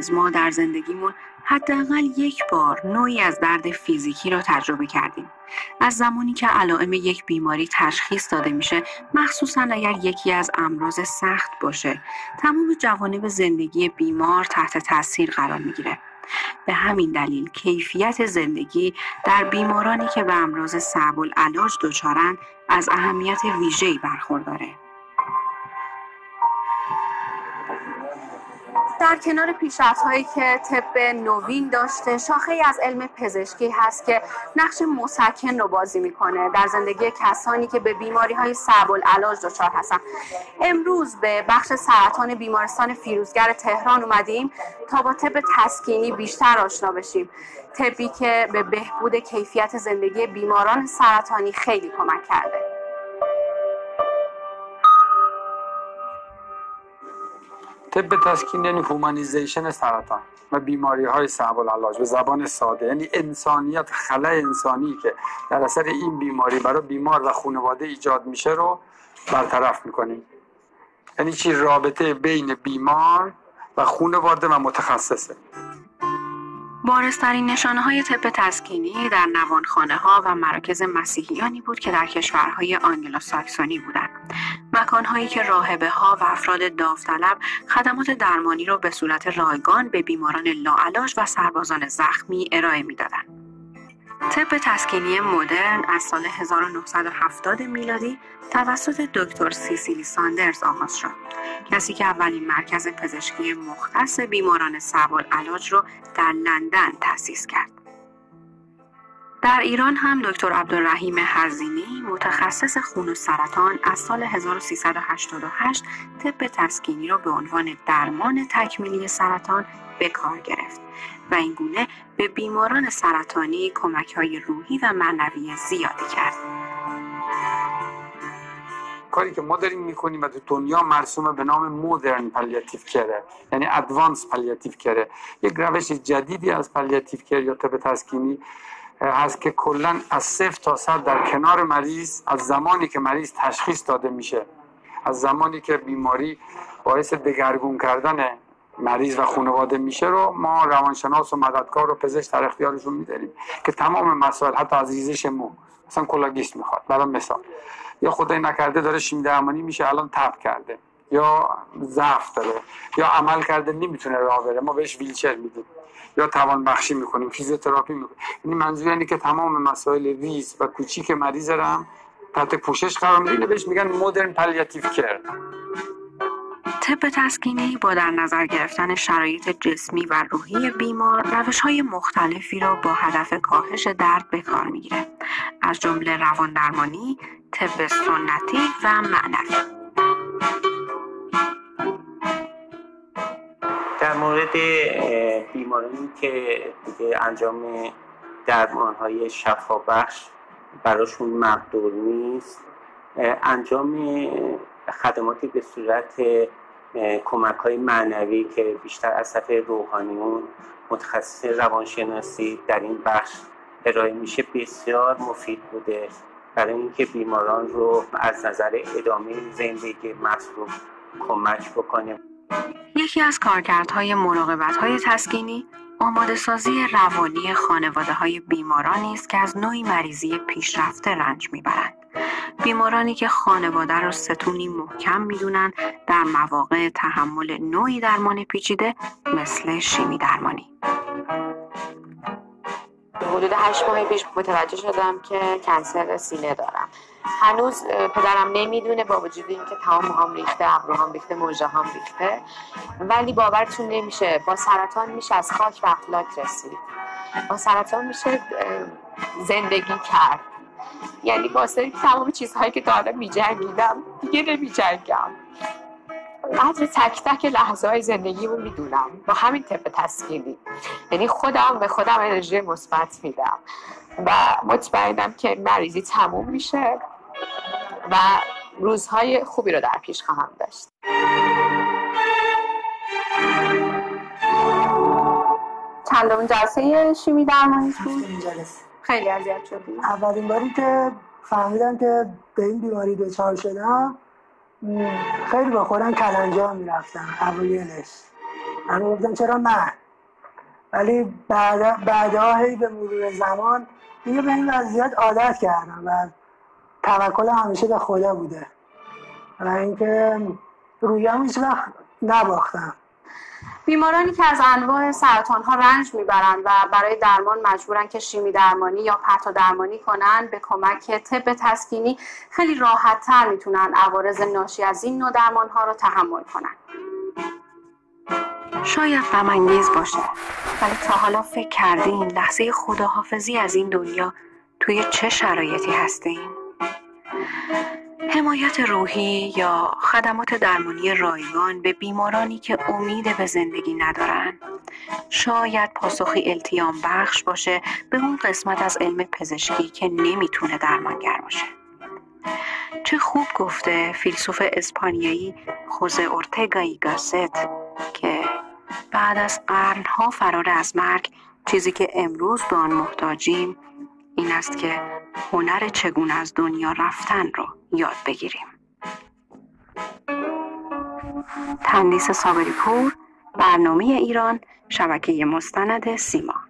از ما در زندگیمون حداقل یک بار نوعی از درد فیزیکی رو تجربه کردیم. از زمانی که علائم یک بیماری تشخیص داده میشه مخصوصا اگر یکی از امراض سخت باشه تمام جوانب زندگی بیمار تحت تاثیر قرار می‌گیره. به همین دلیل کیفیت زندگی در بیمارانی که به امراض صعب العلاج دچارند از اهمیت ویژه‌ای برخورداره. در کنار پیشرفت هایی که طب نوین داشته شاخه ای از علم پزشکی هست که نقش مسکن رو بازی می‌کنه. در زندگی کسانی که به بیماری های صعب العلاج دچار هستن امروز به بخش سرطان بیمارستان فیروزگر تهران اومدیم تا با طب تسکینی بیشتر آشنا بشیم. طبی که به بهبود کیفیت زندگی بیماران سرطانی خیلی کمک کرده. طب تسکین یعنی هومانیزیشن سرطان و بیماری های صعب العلاج به زبان ساده یعنی انسانیت خلای انسانی که در اثر این بیماری برای بیمار و خانواده ایجاد میشه رو برطرف می‌کنیم. یعنی چی؟ رابطه بین بیمار و خانواده و متخصصه. بارسترین نشانه های طب تسکینی در نوانخانه ها و مراکز مسیحیانی بود که در کشورهای آنگلوساکسونی بودند. مکانهایی که راهبه ها و افراد داوطلب خدمات درمانی را به صورت رایگان به بیماران لاعلاج و سربازان زخمی ارائه می‌دادند. طب تسکینی مدرن از سال 1970 میلادی توسط دکتر سیسیلی ساندرز آغاز شد کسی که اولین مرکز پزشکی مختص بیماران سوال علاج را در لندن تأسیس کرد در ایران هم دکتر عبدالرحیم هزینی متخصص خون و سرطان از سال 1388 طب تسکینی را به عنوان درمان تکمیلی سرطان به کار گرفت و این گونه به بیماران سرطانی کمک های روحی و معنوی زیادی کرد. کاری که ما داریم می‌کنیم و تو دنیا مرسوم به نام modern palliative care ه یعنی advanced palliative care ه یک روش جدیدی از palliative care یا طب تسکینی هست که کلا از صفر تا صد در کنار مریض از زمانی که مریض تشخیص داده میشه از زمانی که بیماری باعث دگرگون کردن مریض و خانواده میشه رو ما روانشناس و مددکار و پزشک در اختیارشون میداریم که تمام مسائل حتی از ریزش مو مثلا کلاه‌گیس می‌خواد. برای مثال یا خدای نکرده داره شیمی درمانی میشه الان تب کرده یا ضعف داره یا عمل کرده نمی‌تونه راه بره ما بهش ویلچر میدیم. یا توان بخشی می‌کنیم فیزیوتراپی می‌کنیم. یعنی منظور یعنی که تمام مسائل ریز و کوچیک مریض رو هم تحت پوشش قرار میدیم. بهش میگن مدرن پالیاتیو کر طب تسکینی با در نظر گرفتن شرایط جسمی و روحی بیمار روش های مختلفی را با هدف کاهش درد به کار می‌گیره. از جمله روان درمانی، طب سنتی و معنوی. مورد بیمارانی که دیگه انجام درمان های شفابخش براشون مقدور نیست. انجام خدماتی به صورت کمک های معنوی که بیشتر از طرف روحانیون متخصص روانشناسی در این بخش ارائه میشه بسیار مفید بوده. برای اینکه بیماران رو از نظر ادامه زندگی مصروف کمک بکنه. یکی از کارکردهای مراقبت های تسکینی آماده سازی روانی خانواده های بیمارانی است که از نوعی مریضی پیشرفته رنج می‌برند. بیمارانی که خانواده را ستونی محکم می‌دونن در مواقع تحمل نوعی درمان پیچیده مثل شیمی درمانی حدود هشت ماه پیش متوجه شدم که کنسر سینه دارم هنوز پدرم نمی‌دونه با وجود اینکه تمام هم ریخته هم ریخته موجه هم ریخته. ولی باورتون نمیشه با سرطان میشه از خاک و افلاک رسید. با سرطان میشه زندگی کرد. یعنی واسه تمام چیزهایی که دارم میجنگیدم دیگه نمیجنگم. قدر تک تک لحظه های زندگی رو می‌دونم. با همین طب تسکینی. یعنی خودم به خودم انرژی مثبت میدم. و مطمئنم که مریضی تموم میشه و روزهای خوبی رو در پیش خواهم داشت. چندمون جلسه شیمی درمانی بود؟ خیلی اذیت شدی. اولین باری که فهمیدم که به این بیماری دچار شدم خیلی با خودم کلنجا می‌رفتم اوایلش همه گفتن چرا من ولی بعد بعدها هی به مرور زمان دیگه به این وضعیت عادت کردم و توکل همیشه به خدا بوده و اینکه رویم هیچ وقت نباختم. بیمارانی که از انواع سرطان ها رنج می‌برند و برای درمان مجبورن که شیمی درمانی یا پرتا درمانی کنن به کمک طب تسکینی خیلی راحت تر می‌تونن عوارض ناشی از این نوع درمان ها رو تحمل کنن. شاید غمانگیز باشه ولی تا حالا فکر کردین لحظه خداحافظی از این دنیا توی چه شرایطی هستین؟ حمایت روحی یا خدمات درمانی رایگان به بیمارانی که امید به زندگی ندارن؟ شاید پاسخی التیام بخش باشه به اون قسمت از علم پزشکی که نمی‌تونه درمانگر باشه. چه خوب گفته فیلسوف اسپانیایی خوزه اورتگای گاست که بعد از قرنها فرار از مرگ چیزی که امروز به آن محتاجیم این است که هنر چگونه از دنیا رفتن رو یاد بگیریم. تندیس صابری پور برنامه ایران شبکه مستند سیما.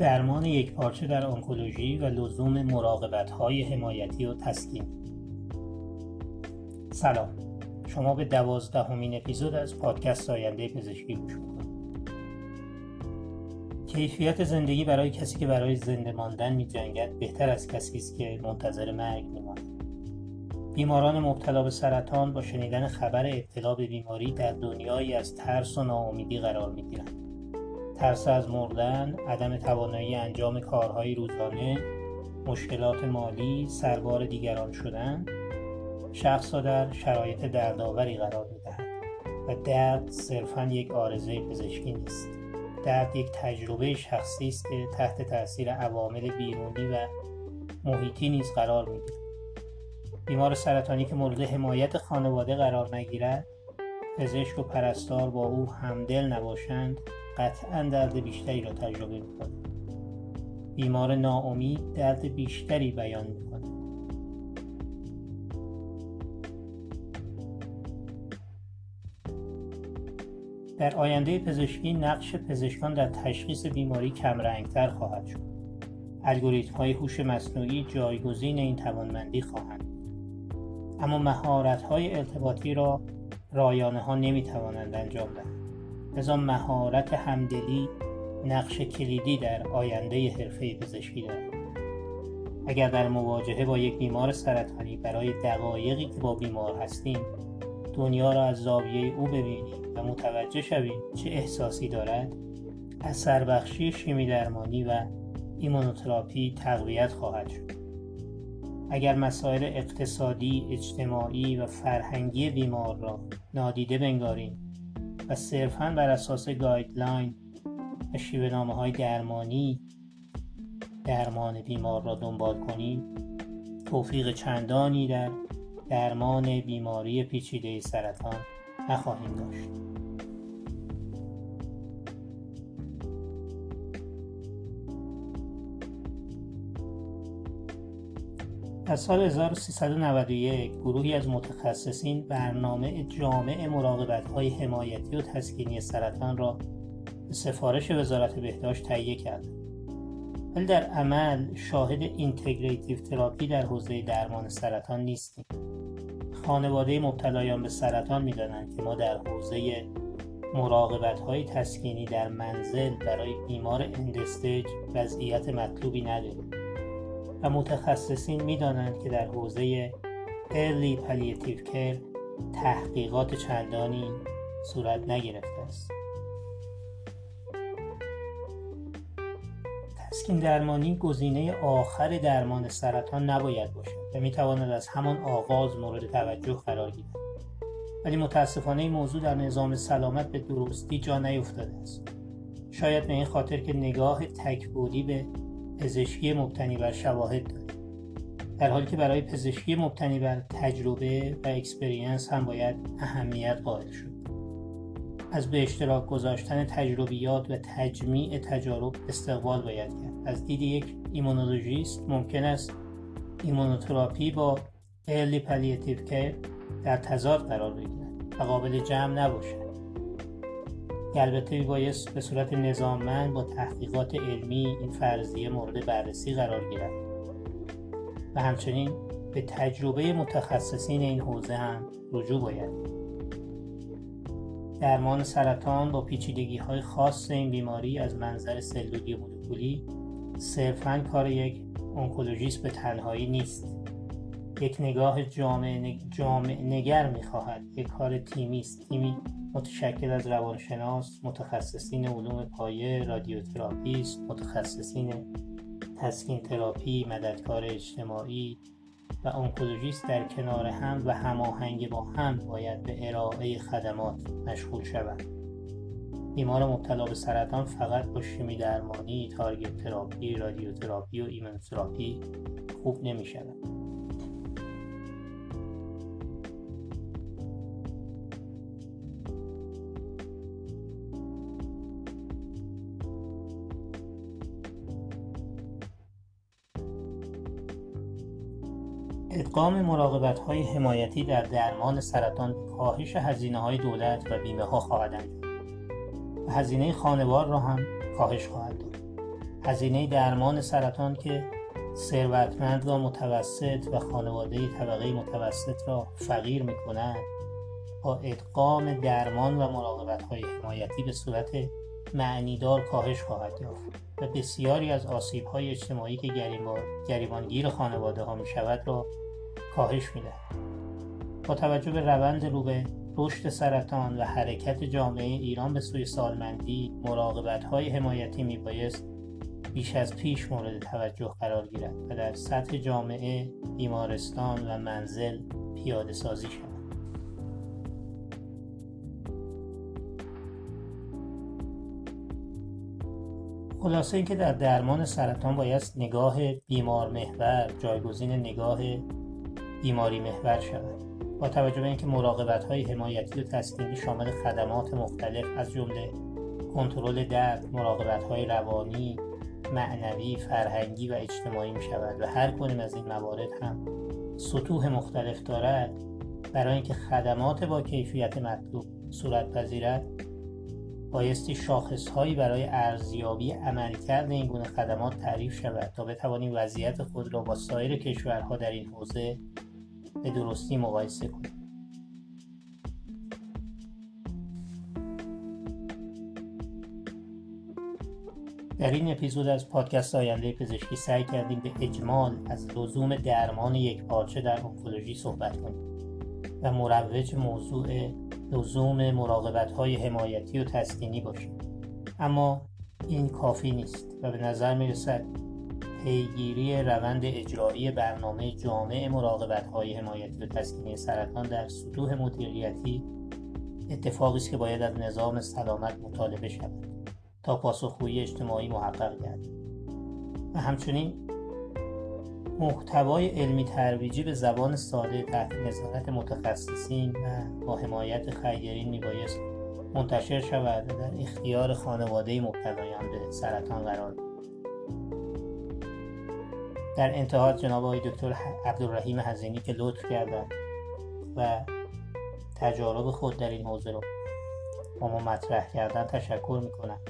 درمان یک پارچه در آنکولوژی و لزوم مراقبت های حمایتی و تسکین. سلام. شما به دوازدهمین اپیزود از پادکست آینده پزشکی گوش کیفیت زندگی برای کسی که برای زنده ماندن می جنگد بهتر از کسی است که منتظر مرگ میماند بیماران مبتلا به سرطان با شنیدن خبر ابتلا به بیماری در دنیایی از ترس و ناامیدی قرار می‌گیرند. ترس از مردن، عدم توانایی انجام کارهای روزانه، مشکلات مالی، سربار دیگران شدن، شخص را در شرایط دردآوری قرار می‌دهد و درد صرفا یک آرزه پزشکی نیست. درد یک تجربه شخصی است که تحت تاثیر عوامل بیرونی و محیطی نیز قرار می‌گیرد. بیمار سرطانی که مورد حمایت خانواده قرار نگیرد پزشک و پرستار با او همدل نباشند قطعا درد بیشتری را تجربه می‌کنه. بیمار ناامید درد بیشتری بیان می‌کنه. در آینده پزشکی نقش پزشکان در تشخیص بیماری کمرنگتر خواهد شد. الگوریتم های هوش مصنوعی جایگزین این توانمندی خواهند اما مهارت های ارتباطی را رایانه ها نمی توانند انجام دهند. لذا مهارت همدلی نقش کلیدی در آینده حرفه پزشکی دارد. اگر در مواجهه با یک بیمار سرطانی برای دقایقی که با بیمار هستیم دنیا را از زاویه او ببینیم و متوجه شویم چه احساسی دارد اثر بخشی شیمی درمانی و ایمونوتراپی تقویت خواهد شد. اگر مسائل اقتصادی، اجتماعی و فرهنگی بیمار را نادیده بنگاریم و صرفا بر اساس گایدلاین و شیوه نامه های درمانی درمان بیمار را دنبال کنیم. توفیق چندانی در درمان بیماری پیچیده سرطان نخواهیم داشت. در سال 1391 گروهی از متخصصین برنامه جامع مراقبت های حمایتی و تسکینی سرطان را به سفارش وزارت بهداشت تهیه کرد. ولی در عمل شاهد integrative therapy در حوزه درمان سرطان نیستیم. خانواده مبتلایان به سرطان می‌دانند که ما در حوزه مراقبت های تسکینی در منزل برای بیمار end stage وضعیت مطلوبی نداریم. و متخصصین می‌دانند که در حوزه Early Palliative Care تحقیقات چندانی صورت نگرفته است. تسکین درمانی گزینه آخر درمان سرطان نباید باشد و می تواند از همان آغاز مورد توجه قرار گیرد. ولی متاسفانه این موضوع در نظام سلامت به درستی جا نیفتاده است. شاید به این خاطر که نگاه تک‌بعدی به پزشکی مبتنی بر شواهد داریم در حالی که برای پزشکی مبتنی بر تجربه و experience هم باید اهمیت قائل شد. از به اشتراک گذاشتن تجربیات و تجمیع تجارب استقبال باید کرد. از دید یک ایمونولوژیست ممکن است ایمونوتراپی با early palliative care در تضاد قرار بگیرد و قابل جمع نباشد. البته بایست به صورت نظاممند با تحقیقات علمی این فرضیه مورد بررسی قرار گیرد. و همچنین به تجربه متخصصین این حوزه هم رجوع باید. درمان سرطان با پیچیدگی های خاص این بیماری از منظر سلولی مولکولی صرفا کار یک اونکولوژیست به تنهایی نیست. یک نگاه جامع, جامع نگر می‌خواهد. یک کار تیمی است. تیمی متشکل از روانشناس متخصصین علوم پایه رادیوتراپیست متخصصین تسکین تراپی مددکار اجتماعی و اونکولوژیست در کنار هم و هماهنگ با هم باید به ارائه خدمات مشغول شوند. بیمار مبتلا به سرطان فقط با شیمی درمانی target therapy رادیوتراپی و ایمنوتراپی خوب نمی شود ادغام مراقبت های حمایتی در درمان سرطان کاهش هزینه های دولت و بیمه ها خواهد انجام و هزینه خانوار را هم کاهش خواهد داد. هزینه درمان سرطان که ثروتمند و متوسط و خانواده طبقه متوسط را فقیر می کند با ادغام درمان و مراقبت های حمایتی به صورت معنیدار کاهش خواهد یافت و بسیاری از آسیب های اجتماعی که گریبانگیر خانواده ها می شود را کاهش میده. با توجه به روند رو به رشد سرطان و حرکت جامعه ایران به سوی سالمندی مراقبت های حمایتی میبایست بیش از پیش مورد توجه قرار گیرد و در سطح جامعه بیمارستان و منزل پیاده سازی شود. خلاصه اینکه در درمان سرطان باید نگاه بیمار محور جایگزین نگاه بیماری محور شود. با توجه به اینکه مراقبت های حمایتی و تسکینی شامل خدمات مختلف از جمله کنترل درد مراقبت های روانی معنوی فرهنگی و اجتماعی می شود و هر کنیم از این موارد هم سطوح مختلف دارد برای اینکه خدمات با کیفیت مطلوب صورت پذیرد بایستی شاخص هایی برای ارزیابی عملکرد این گونه خدمات تعریف شود تا بتوانیم وضعیت خود را با سایر کشورها در این حوزه به درستی مقایسه کنید در این اپیزود از پادکست آینده پزشکی سعی کردیم به اجمال از لزوم درمان یک پارچه در اونکولوژی صحبت کنیم و مروج موضوع لزوم مراقبت های حمایتی و تسکینی باشیم. اما این کافی نیست و به نظر می رسد پیگیری روند اجرایی برنامه جامع مراقبت های حمایتی و تسکینی سرطان در سطوح مدیریتی اتفاقی است که باید از نظام سلامت مطالبه شود تا پاسخگویی اجتماعی محقق گردد. و همچنین محتوای علمی ترویجی به زبان ساده تحت نظارت متخصصین و با حمایت خیرین میبایست منتشر شود و در اختیار خانواده مبتلایان به سرطان قرار در انتها جناب آقای دکتر عبدالرحیم حزینی که لطف کردن و تجارب خود در این حوزه رو با ما مطرح کردن تشکر می‌کنم.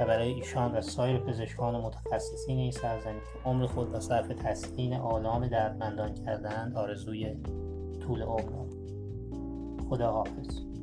و برای ایشان و سایر پزشکان و متخصصین این سرزمین که عمر خود را صرف تسکین آلام دردمندان کردند آرزوی طول عمر خدا حافظ